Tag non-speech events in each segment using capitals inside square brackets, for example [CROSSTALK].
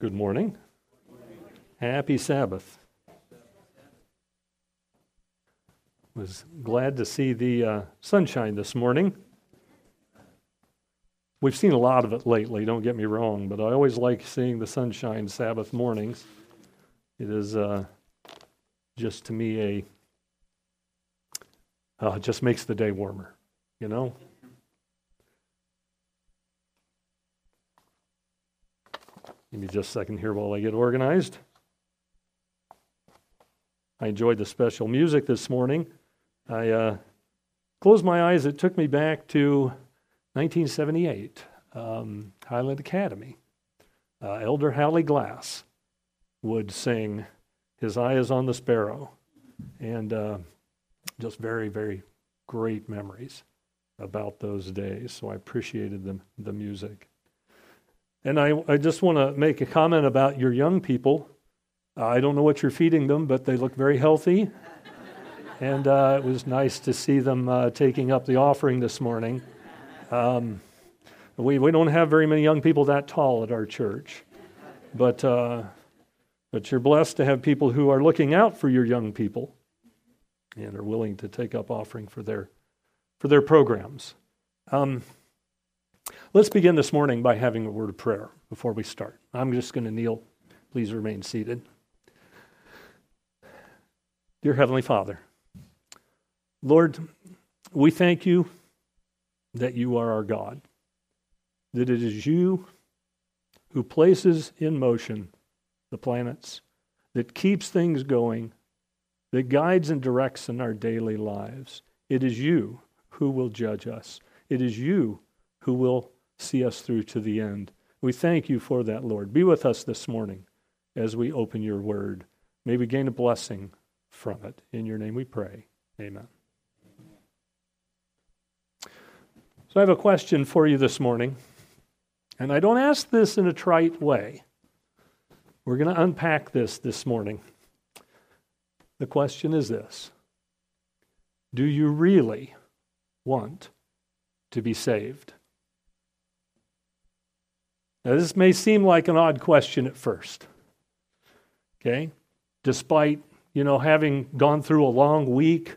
Good morning. Happy Sabbath. Was glad to see the uh, sunshine this morning. We've seen a lot of it lately, don't get me wrong, but I always like seeing the sunshine Sabbath mornings. It is uh, just to me a, uh, it just makes the day warmer, you know? Give me just a second here while I get organized. I enjoyed the special music this morning. I uh, closed my eyes. It took me back to 1978, um, Highland Academy. Uh, Elder Hallie Glass would sing, His Eye is on the Sparrow. And uh, just very, very great memories about those days. So I appreciated the, the music. And I, I just want to make a comment about your young people. I don't know what you're feeding them, but they look very healthy. [LAUGHS] and uh, it was nice to see them uh, taking up the offering this morning. Um, we, we don't have very many young people that tall at our church, but, uh, but you're blessed to have people who are looking out for your young people and are willing to take up offering for their, for their programs. Um, Let's begin this morning by having a word of prayer before we start. I'm just going to kneel. Please remain seated. Dear Heavenly Father, Lord, we thank you that you are our God, that it is you who places in motion the planets, that keeps things going, that guides and directs in our daily lives. It is you who will judge us. It is you who will see us through to the end. We thank you for that, Lord. Be with us this morning as we open your word. May we gain a blessing from it. In your name we pray. Amen. So I have a question for you this morning. And I don't ask this in a trite way. We're going to unpack this this morning. The question is this Do you really want to be saved? Now, this may seem like an odd question at first. Okay? Despite, you know, having gone through a long week,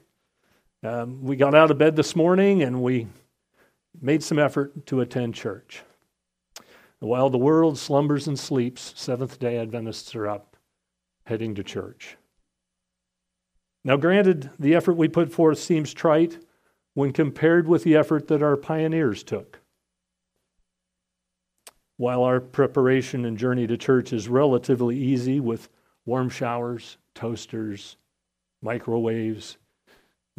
um, we got out of bed this morning and we made some effort to attend church. While the world slumbers and sleeps, Seventh day Adventists are up heading to church. Now, granted, the effort we put forth seems trite when compared with the effort that our pioneers took. While our preparation and journey to church is relatively easy with warm showers, toasters, microwaves,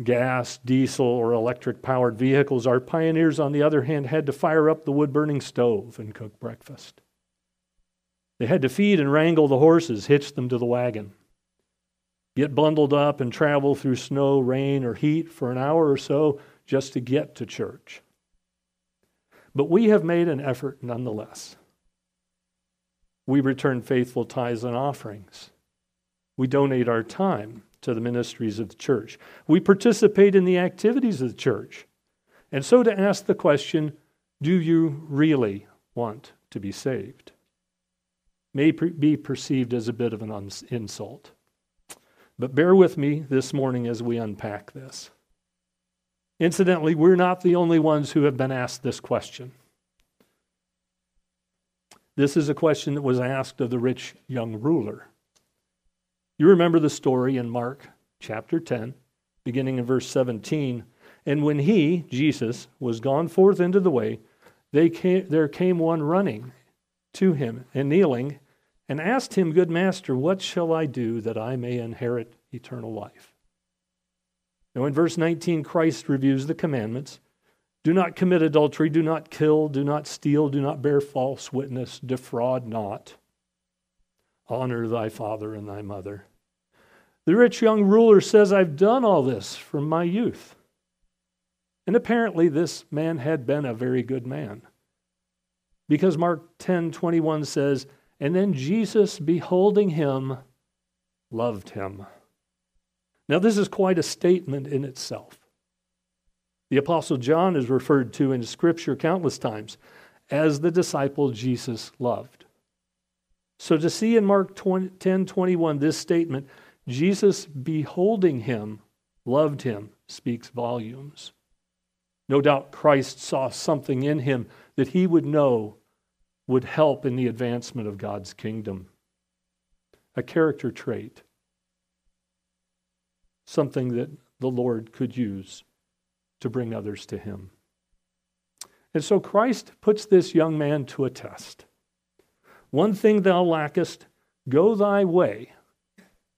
gas, diesel, or electric powered vehicles, our pioneers, on the other hand, had to fire up the wood burning stove and cook breakfast. They had to feed and wrangle the horses, hitch them to the wagon, get bundled up and travel through snow, rain, or heat for an hour or so just to get to church. But we have made an effort nonetheless. We return faithful tithes and offerings. We donate our time to the ministries of the church. We participate in the activities of the church. And so to ask the question, do you really want to be saved? May be perceived as a bit of an insult. But bear with me this morning as we unpack this. Incidentally, we're not the only ones who have been asked this question. This is a question that was asked of the rich young ruler. You remember the story in Mark chapter 10, beginning in verse 17. And when he, Jesus, was gone forth into the way, came, there came one running to him and kneeling and asked him, Good master, what shall I do that I may inherit eternal life? Now, in verse 19, Christ reviews the commandments do not commit adultery, do not kill, do not steal, do not bear false witness, defraud not. Honor thy father and thy mother. The rich young ruler says, I've done all this from my youth. And apparently, this man had been a very good man. Because Mark 10 21 says, And then Jesus, beholding him, loved him. Now, this is quite a statement in itself. The Apostle John is referred to in Scripture countless times as the disciple Jesus loved. So to see in Mark 20, 10 21 this statement, Jesus beholding him, loved him, speaks volumes. No doubt Christ saw something in him that he would know would help in the advancement of God's kingdom. A character trait, something that the Lord could use to bring others to him. And so Christ puts this young man to a test. One thing thou lackest, go thy way,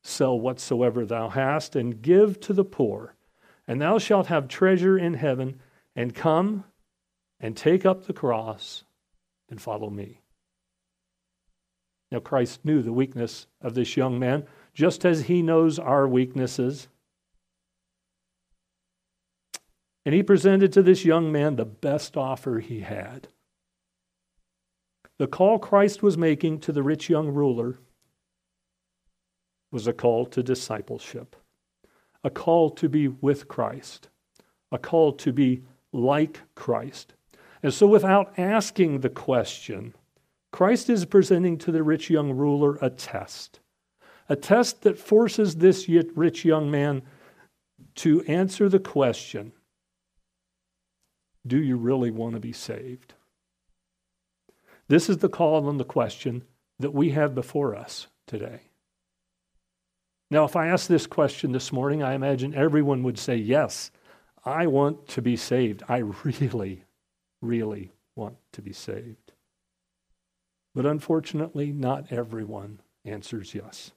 sell whatsoever thou hast, and give to the poor, and thou shalt have treasure in heaven, and come and take up the cross and follow me. Now, Christ knew the weakness of this young man, just as he knows our weaknesses. And he presented to this young man the best offer he had. The call Christ was making to the rich young ruler was a call to discipleship, a call to be with Christ, a call to be like Christ. And so, without asking the question, Christ is presenting to the rich young ruler a test, a test that forces this rich young man to answer the question Do you really want to be saved? This is the call and the question that we have before us today. Now, if I ask this question this morning, I imagine everyone would say, Yes, I want to be saved. I [LAUGHS] really, really want to be saved. But unfortunately, not everyone answers yes.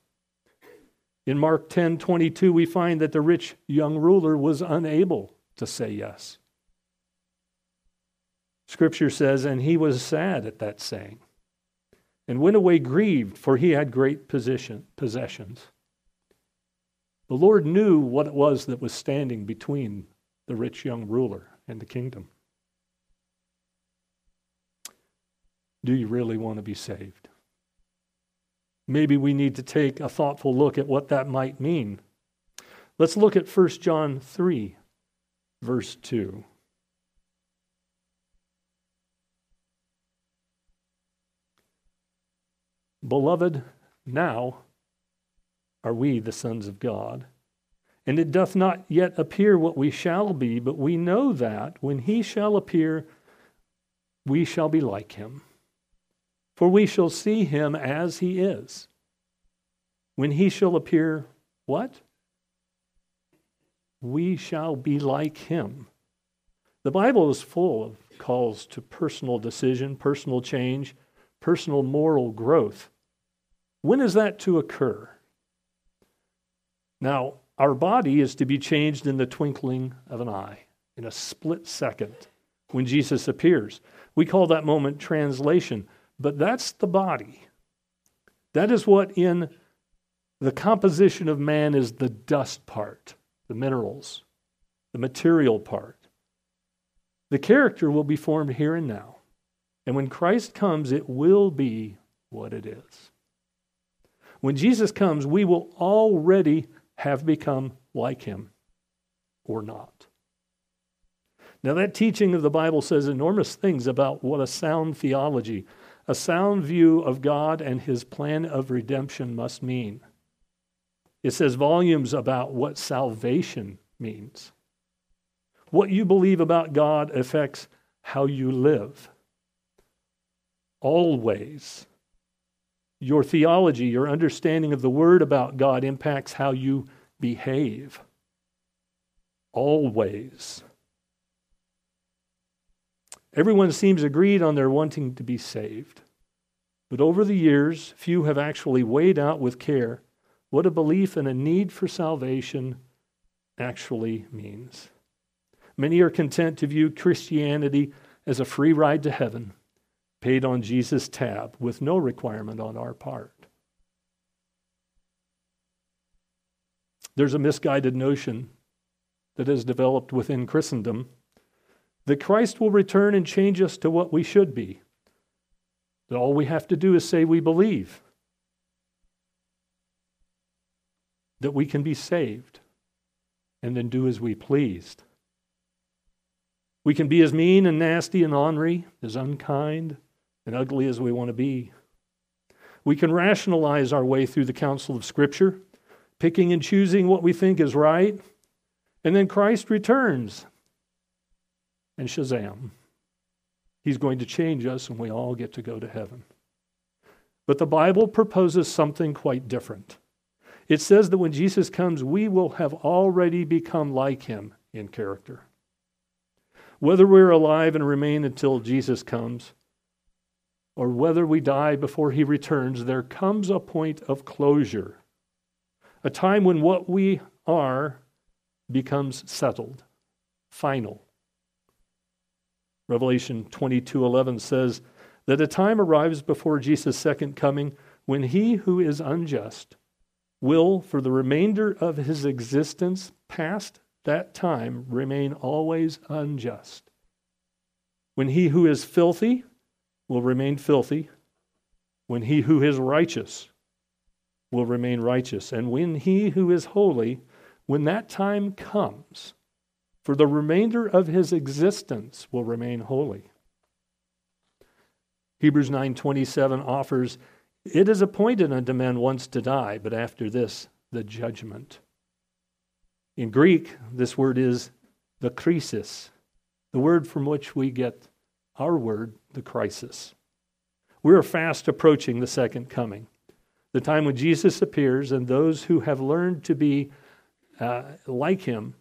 In Mark 10 22, we find that the rich young ruler was unable to say yes. Scripture says, And he was sad at that saying, and went away grieved, for he had great position, possessions. The Lord knew what it was that was standing between the rich young ruler and the kingdom. Do you really want to be saved? Maybe we need to take a thoughtful look at what that might mean. Let's look at 1 John 3, verse 2. Beloved, now are we the sons of God. And it doth not yet appear what we shall be, but we know that when he shall appear, we shall be like him for we shall see him as he is. When he shall appear, what? We shall be like him. The Bible is full of calls to personal decision, personal change, personal moral growth. When is that to occur? Now, our body is to be changed in the twinkling of an eye, in a split second, when Jesus appears. We call that moment translation. But that's the body. That is what in the composition of man is the dust part, the minerals, the material part. The character will be formed here and now. And when Christ comes, it will be what it is. When Jesus comes, we will already have become like him or not. Now, that teaching of the Bible says enormous things about what a sound theology a sound view of God and his plan of redemption must mean. It says volumes about what salvation means. What you believe about God affects how you live. Always. Your theology, your understanding of the Word about God impacts how you behave. Always. Everyone seems agreed on their wanting to be saved. But over the years, few have actually weighed out with care what a belief and a need for salvation actually means. Many are content to view Christianity as a free ride to heaven, paid on Jesus' tab with no requirement on our part. There's a misguided notion that has developed within Christendom that Christ will return and change us to what we should be. That all we have to do is say we believe. That we can be saved and then do as we pleased. We can be as mean and nasty and ornery, as unkind and ugly as we want to be. We can rationalize our way through the counsel of Scripture, picking and choosing what we think is right. And then Christ returns. And Shazam. He's going to change us, and we all get to go to heaven. But the Bible proposes something quite different. It says that when Jesus comes, we will have already become like him in character. Whether we're alive and remain until Jesus comes, or whether we die before he returns, there comes a point of closure, a time when what we are becomes settled, final. Revelation 22:11 says that a time arrives before Jesus' second coming when he who is unjust will, for the remainder of his existence past that time, remain always unjust. When he who is filthy will remain filthy, when he who is righteous will remain righteous, and when he who is holy, when that time comes, for the remainder of his existence will remain holy. Hebrews 9:27 offers it is appointed unto men once to die, but after this, the judgment. In Greek, this word is the krisis, the word from which we get our word, the crisis. We're fast approaching the second coming, the time when Jesus appears, and those who have learned to be uh, like him,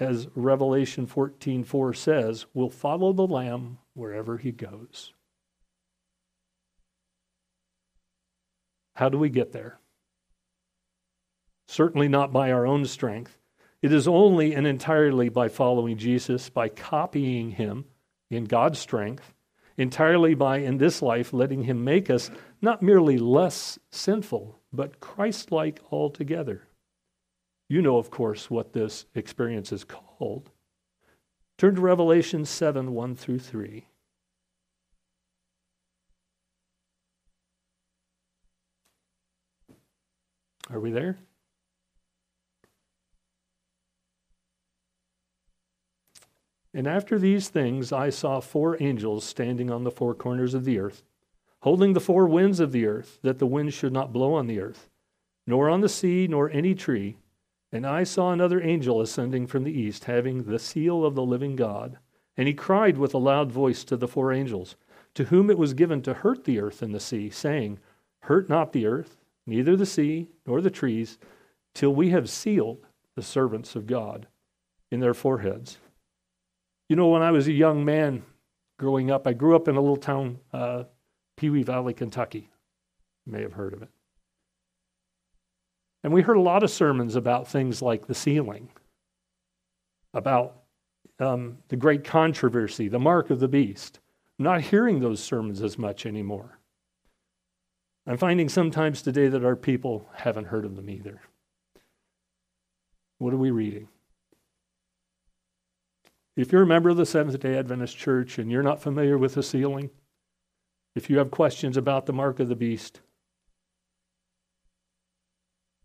as Revelation 14:4 says, will follow the Lamb wherever he goes. How do we get there? Certainly not by our own strength. It is only and entirely by following Jesus, by copying him in God's strength, entirely by, in this life, letting him make us not merely less sinful, but Christ like altogether. You know, of course, what this experience is called. Turn to Revelation 7 1 through 3. Are we there? And after these things, I saw four angels standing on the four corners of the earth, holding the four winds of the earth, that the wind should not blow on the earth, nor on the sea, nor any tree. And I saw another angel ascending from the east, having the seal of the living God. And he cried with a loud voice to the four angels, to whom it was given to hurt the earth and the sea, saying, Hurt not the earth neither the sea nor the trees, till we have sealed the servants of God in their foreheads. You know, when I was a young man growing up, I grew up in a little town, uh, Pewee Valley, Kentucky. You may have heard of it. And we heard a lot of sermons about things like the sealing, about um, the great controversy, the mark of the beast. I'm not hearing those sermons as much anymore. I'm finding sometimes today that our people haven't heard of them either. What are we reading? If you're a member of the Seventh day Adventist Church and you're not familiar with the sealing, if you have questions about the mark of the beast,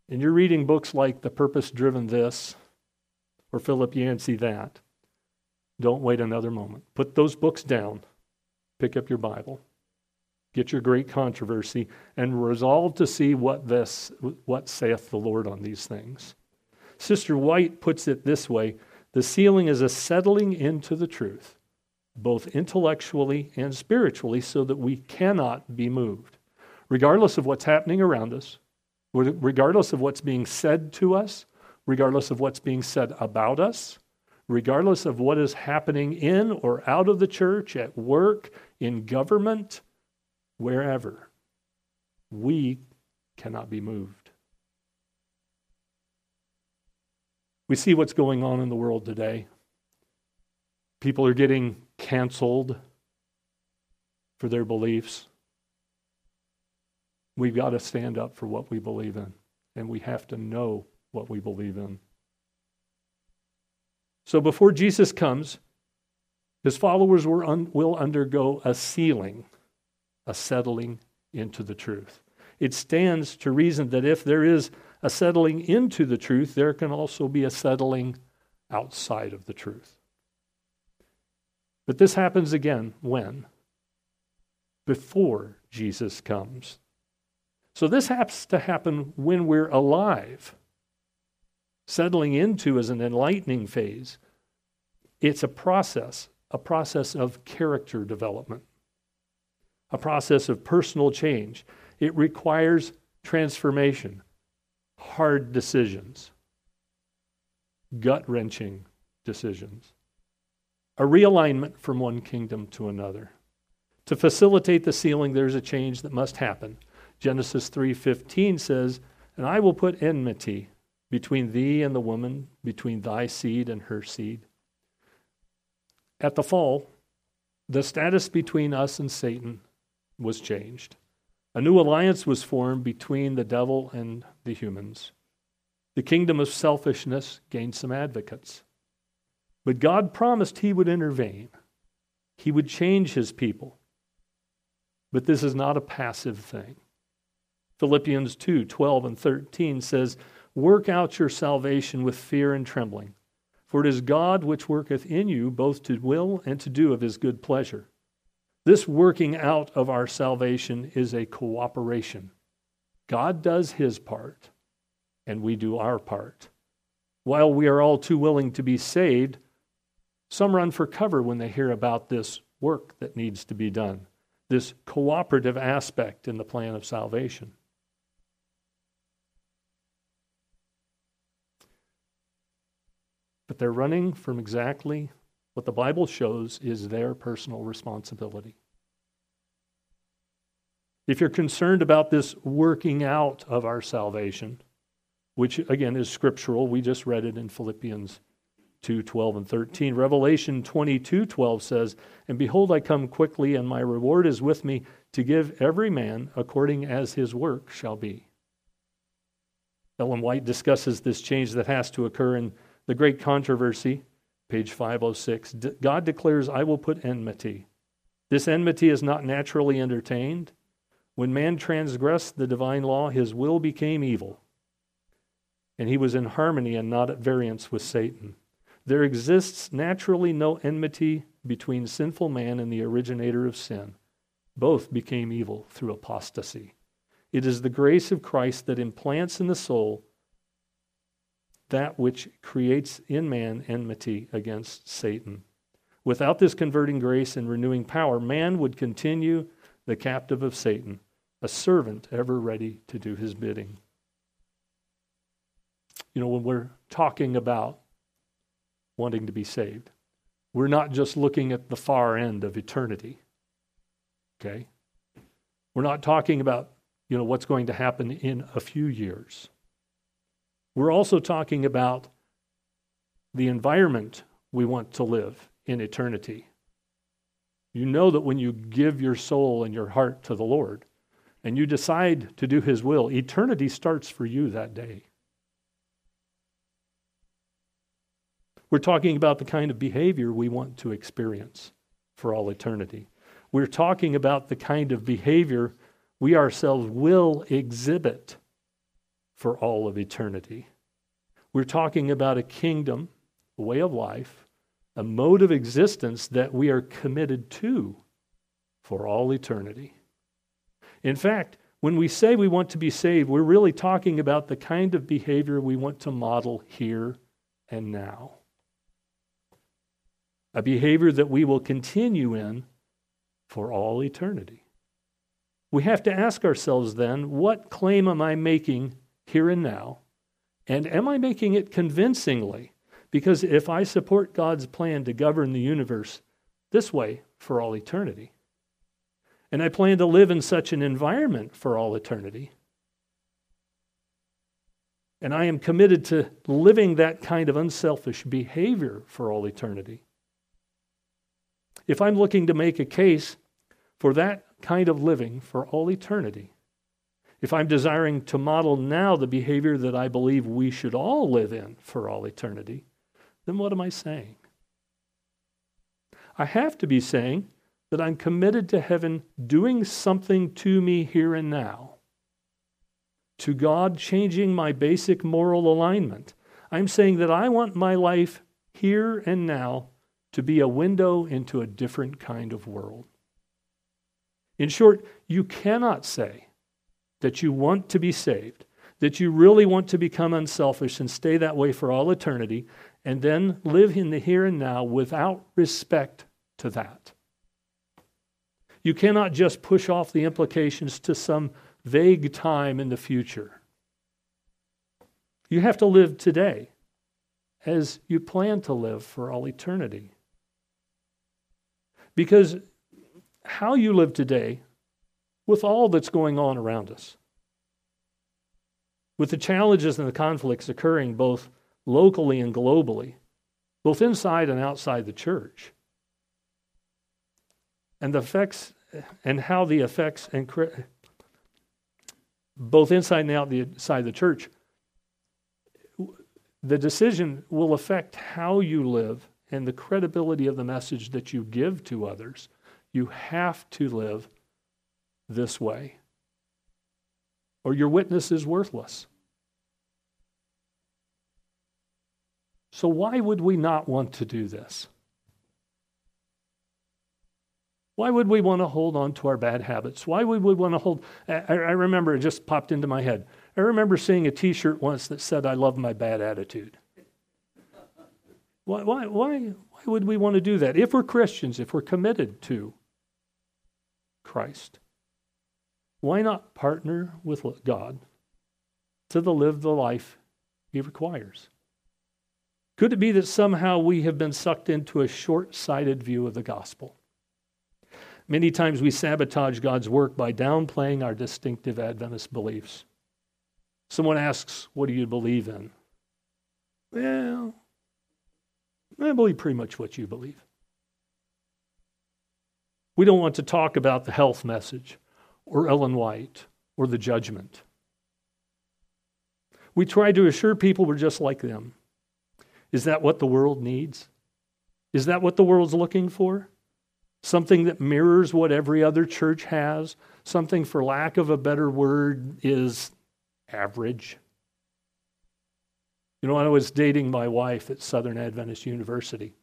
and you're reading books like The Purpose Driven This or Philip Yancey That, don't wait another moment. Put those books down, pick up your Bible, get your great controversy, and resolve to see what this what saith the Lord on these things. Sister White puts it this way: the sealing is a settling into the truth, both intellectually and spiritually, so that we cannot be moved. Regardless of what's happening around us, regardless of what's being said to us, regardless of what's being said about us, regardless of what is happening in or out of the church, at work, in government, wherever, we cannot be moved. We see what's going on in the world today. People are getting canceled for their beliefs. We've got to stand up for what we believe in, and we have to know what we believe in. So before Jesus comes, his followers un- will undergo a sealing a settling into the truth. It stands to reason that if there is a settling into the truth, there can also be a settling outside of the truth. But this happens again when? Before Jesus comes. So this has to happen when we're alive, settling into is an enlightening phase. It's a process, a process of character development, a process of personal change. It requires transformation, hard decisions, gut wrenching decisions, a realignment from one kingdom to another. To facilitate the sealing, there's a change that must happen. Genesis 3:15 says, "And I will put enmity between thee and the woman, between thy seed and her seed." At the fall, the status between us and Satan was changed. A new alliance was formed between the devil and the humans. The kingdom of selfishness gained some advocates. But God promised he would intervene. He would change his people. But this is not a passive thing. Philippians 2 12 and 13 says, Work out your salvation with fear and trembling, for it is God which worketh in you both to will and to do of his good pleasure. This working out of our salvation is a cooperation. God does his part, and we do our part. While we are all too willing to be saved, some run for cover when they hear about this work that needs to be done this cooperative aspect in the plan of salvation. But they're running from exactly what the Bible shows is their personal responsibility. If you're concerned about this working out of our salvation, which again is scriptural, we just read it in Philippians 2 12 and 13. Revelation 22 12 says, And behold, I come quickly, and my reward is with me to give every man according as his work shall be. Ellen White discusses this change that has to occur in the great controversy, page 506. God declares, I will put enmity. This enmity is not naturally entertained. When man transgressed the divine law, his will became evil, and he was in harmony and not at variance with Satan. There exists naturally no enmity between sinful man and the originator of sin. Both became evil through apostasy. It is the grace of Christ that implants in the soul that which creates in man enmity against Satan. Without this converting grace and renewing power, man would continue the captive of Satan, a servant ever ready to do his bidding. You know, when we're talking about wanting to be saved. We're not just looking at the far end of eternity. Okay? We're not talking about, you know, what's going to happen in a few years. We're also talking about the environment we want to live in eternity. You know that when you give your soul and your heart to the Lord and you decide to do His will, eternity starts for you that day. We're talking about the kind of behavior we want to experience for all eternity. We're talking about the kind of behavior we ourselves will exhibit for all of eternity. We're talking about a kingdom, a way of life, a mode of existence that we are committed to for all eternity. In fact, when we say we want to be saved, we're really talking about the kind of behavior we want to model here and now a behavior that we will continue in for all eternity. We have to ask ourselves then what claim am I making here and now? And am I making it convincingly? Because if I support God's plan to govern the universe this way for all eternity, and I plan to live in such an environment for all eternity, and I am committed to living that kind of unselfish behavior for all eternity, if I'm looking to make a case for that kind of living for all eternity, if I'm desiring to model now the behavior that I believe we should all live in for all eternity, then what am I saying? I have to be saying that I'm committed to heaven doing something to me here and now, to God changing my basic moral alignment. I'm saying that I want my life here and now to be a window into a different kind of world. In short, you cannot say that you want to be saved, that you really want to become unselfish and stay that way for all eternity, and then live in the here and now without respect to that. You cannot just push off the implications to some vague time in the future. You have to live today as you plan to live for all eternity. Because how you live today, with all that's going on around us, with the challenges and the conflicts occurring both locally and globally, both inside and outside the church, and the effects and how the effects and both inside and outside the church the decision will affect how you live and the credibility of the message that you give to others. You have to live this way, or your witness is worthless. So, why would we not want to do this? Why would we want to hold on to our bad habits? Why would we want to hold? I, I remember it just popped into my head. I remember seeing a t shirt once that said, I love my bad attitude. Why, why, why, why would we want to do that? If we're Christians, if we're committed to Christ, why not partner with God to live the life He requires? Could it be that somehow we have been sucked into a short sighted view of the gospel? Many times we sabotage God's work by downplaying our distinctive Adventist beliefs. Someone asks, What do you believe in? Well, I believe pretty much what you believe. We don't want to talk about the health message or Ellen White or the judgment. We try to assure people we're just like them. Is that what the world needs? Is that what the world's looking for? Something that mirrors what every other church has? Something, for lack of a better word, is average. You know, I was dating my wife at Southern Adventist University.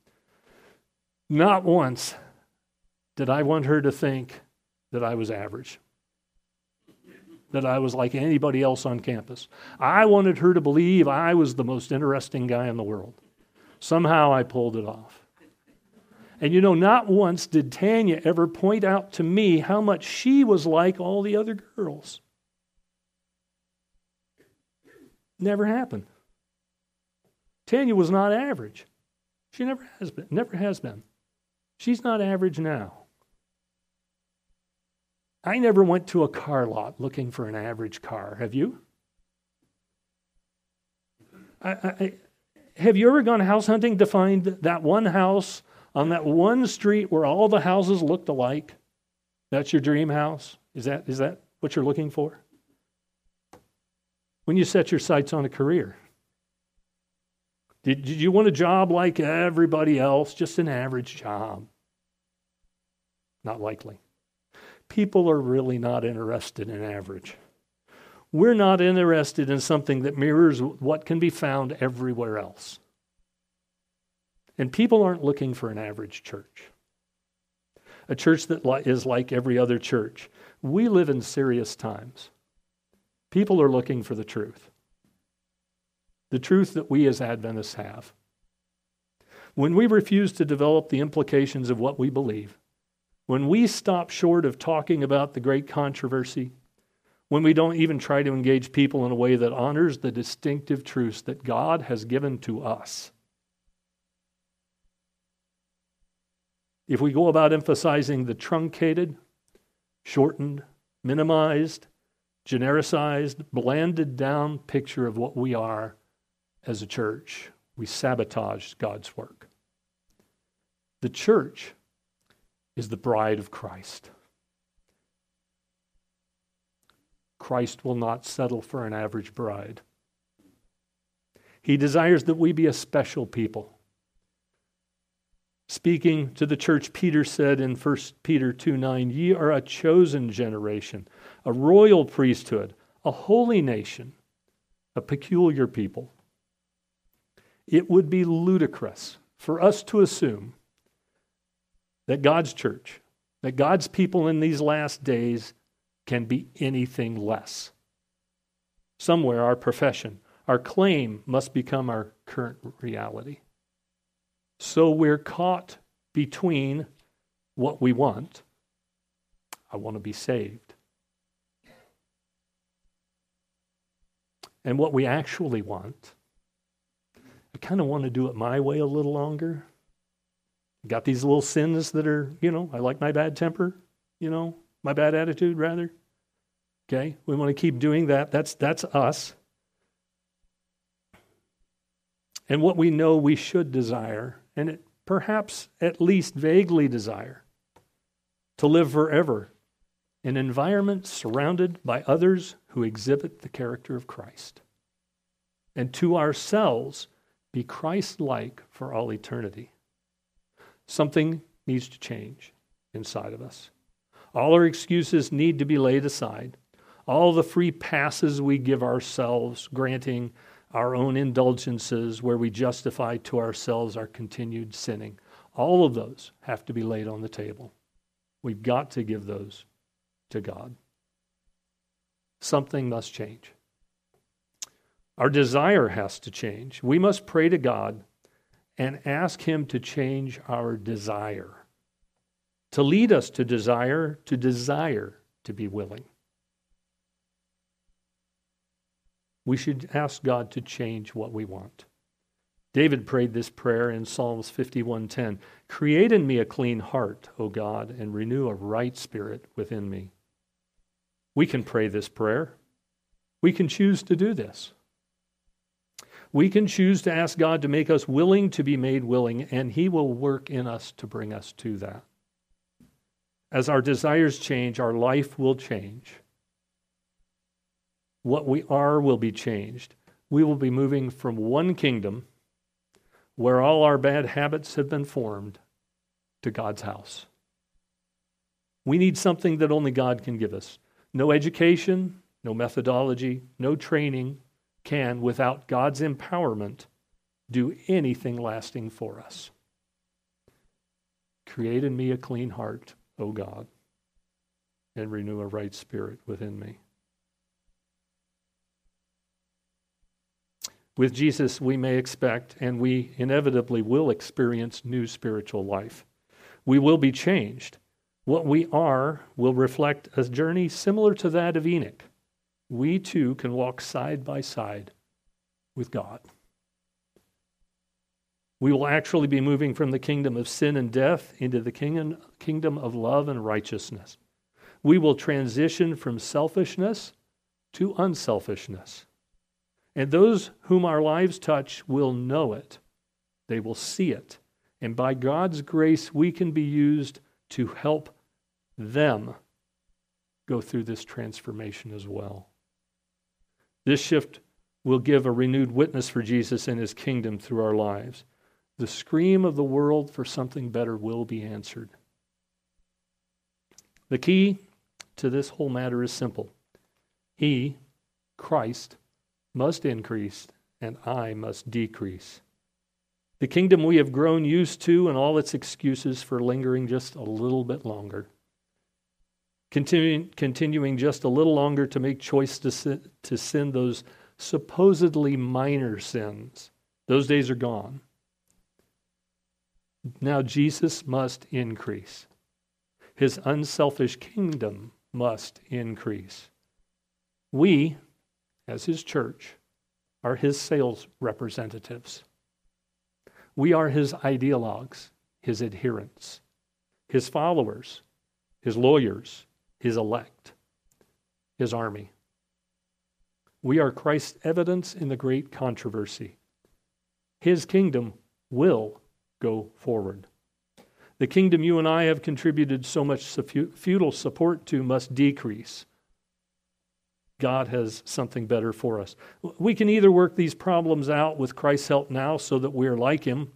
Not once did I want her to think that I was average, that I was like anybody else on campus. I wanted her to believe I was the most interesting guy in the world. Somehow I pulled it off. And you know, not once did Tanya ever point out to me how much she was like all the other girls. Never happened. Tanya was not average. She never has been. Never has been. She's not average now. I never went to a car lot looking for an average car. Have you? I, I, have you ever gone house hunting to find that one house on that one street where all the houses looked alike? That's your dream house? Is that, is that what you're looking for? when you set your sights on a career? Did, did you want a job like everybody else, just an average job? Not likely. People are really not interested in average. We're not interested in something that mirrors what can be found everywhere else. And people aren't looking for an average church, a church that is like every other church. We live in serious times. People are looking for the truth. The truth that we as Adventists have. When we refuse to develop the implications of what we believe, when we stop short of talking about the great controversy, when we don't even try to engage people in a way that honors the distinctive truths that God has given to us, if we go about emphasizing the truncated, shortened, minimized, genericized, blanded down picture of what we are as a church. We sabotage God's work. The church is the bride of Christ. Christ will not settle for an average bride. He desires that we be a special people. Speaking to the church, Peter said in 1 Peter 2 9, Ye are a chosen generation, a royal priesthood, a holy nation, a peculiar people. It would be ludicrous for us to assume that God's church, that God's people in these last days can be anything less. Somewhere, our profession, our claim must become our current reality. So we're caught between what we want. I want to be saved. And what we actually want. I kind of want to do it my way a little longer. Got these little sins that are, you know, I like my bad temper, you know, my bad attitude rather. Okay? We want to keep doing that. That's that's us. And what we know we should desire, and it perhaps at least vaguely desire, to live forever in an environment surrounded by others who exhibit the character of Christ. And to ourselves, be Christ like for all eternity. Something needs to change inside of us. All our excuses need to be laid aside. All the free passes we give ourselves, granting our own indulgences where we justify to ourselves our continued sinning, all of those have to be laid on the table. We've got to give those to God. Something must change. Our desire has to change. We must pray to God and ask Him to change our desire, to lead us to desire, to desire to be willing. We should ask God to change what we want. David prayed this prayer in Psalms 51:10, "Create in me a clean heart, O God, and renew a right spirit within me." We can pray this prayer. We can choose to do this. We can choose to ask God to make us willing to be made willing, and He will work in us to bring us to that. As our desires change, our life will change. What we are will be changed. We will be moving from one kingdom where all our bad habits have been formed to God's house. We need something that only God can give us. No education, no methodology, no training, can, without God's empowerment, do anything lasting for us. Create in me a clean heart, O God, and renew a right spirit within me. With Jesus, we may expect, and we inevitably will experience new spiritual life. We will be changed. What we are will reflect a journey similar to that of Enoch we too can walk side by side with God. We will actually be moving from the kingdom of sin and death into the kingdom of love and righteousness. We will transition from selfishness to unselfishness. And those whom our lives touch will know it, they will see it. And by God's grace, we can be used to help them go through this transformation as well. This shift will give a renewed witness for Jesus and his kingdom through our lives. The scream of the world for something better will be answered. The key to this whole matter is simple He, Christ, must increase, and I must decrease. The kingdom we have grown used to and all its excuses for lingering just a little bit longer continuing, continuing just a little longer to make choice to sin, to sin those supposedly minor sins. Those days are gone. Now Jesus must increase. His unselfish kingdom must increase. We, as his church, are his sales representatives. We are his ideologues, his adherents, his followers, his lawyers, his elect, his army. We are Christ's evidence in the great controversy. His kingdom will go forward. The kingdom you and I have contributed so much futile support to must decrease. God has something better for us. We can either work these problems out with Christ's help now so that we are like Him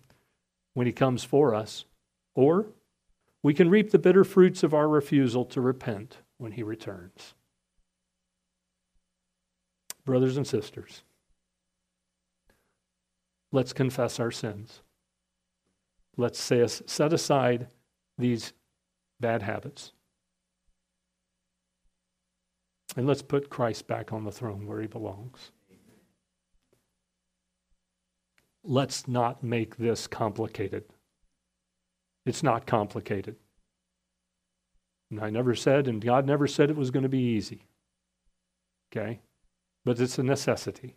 when He comes for us, or we can reap the bitter fruits of our refusal to repent when he returns. Brothers and sisters, let's confess our sins. Let's set aside these bad habits. And let's put Christ back on the throne where he belongs. Let's not make this complicated. It's not complicated. And I never said, and God never said it was going to be easy. Okay? But it's a necessity.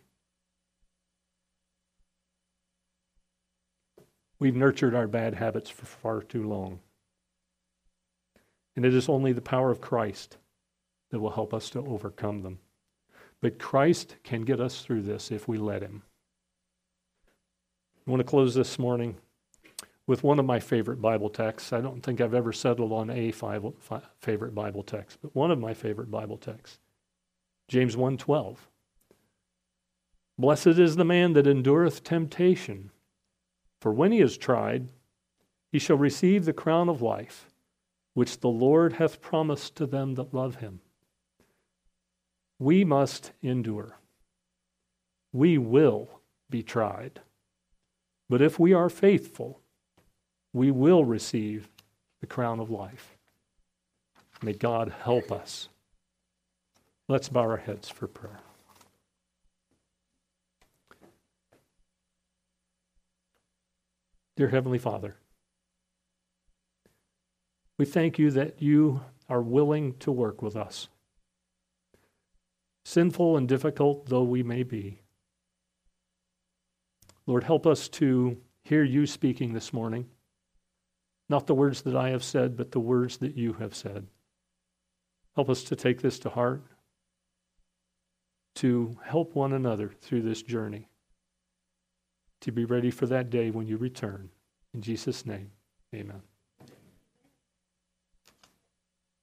We've nurtured our bad habits for far too long. And it is only the power of Christ that will help us to overcome them. But Christ can get us through this if we let Him. I want to close this morning with one of my favorite Bible texts. I don't think I've ever settled on a five favorite Bible text, but one of my favorite Bible texts. James 1:12. Blessed is the man that endureth temptation, for when he is tried, he shall receive the crown of life, which the Lord hath promised to them that love him. We must endure. We will be tried. But if we are faithful, we will receive the crown of life. May God help us. Let's bow our heads for prayer. Dear Heavenly Father, we thank you that you are willing to work with us. Sinful and difficult though we may be, Lord, help us to hear you speaking this morning. Not the words that I have said, but the words that you have said. Help us to take this to heart, to help one another through this journey, to be ready for that day when you return. In Jesus' name, amen.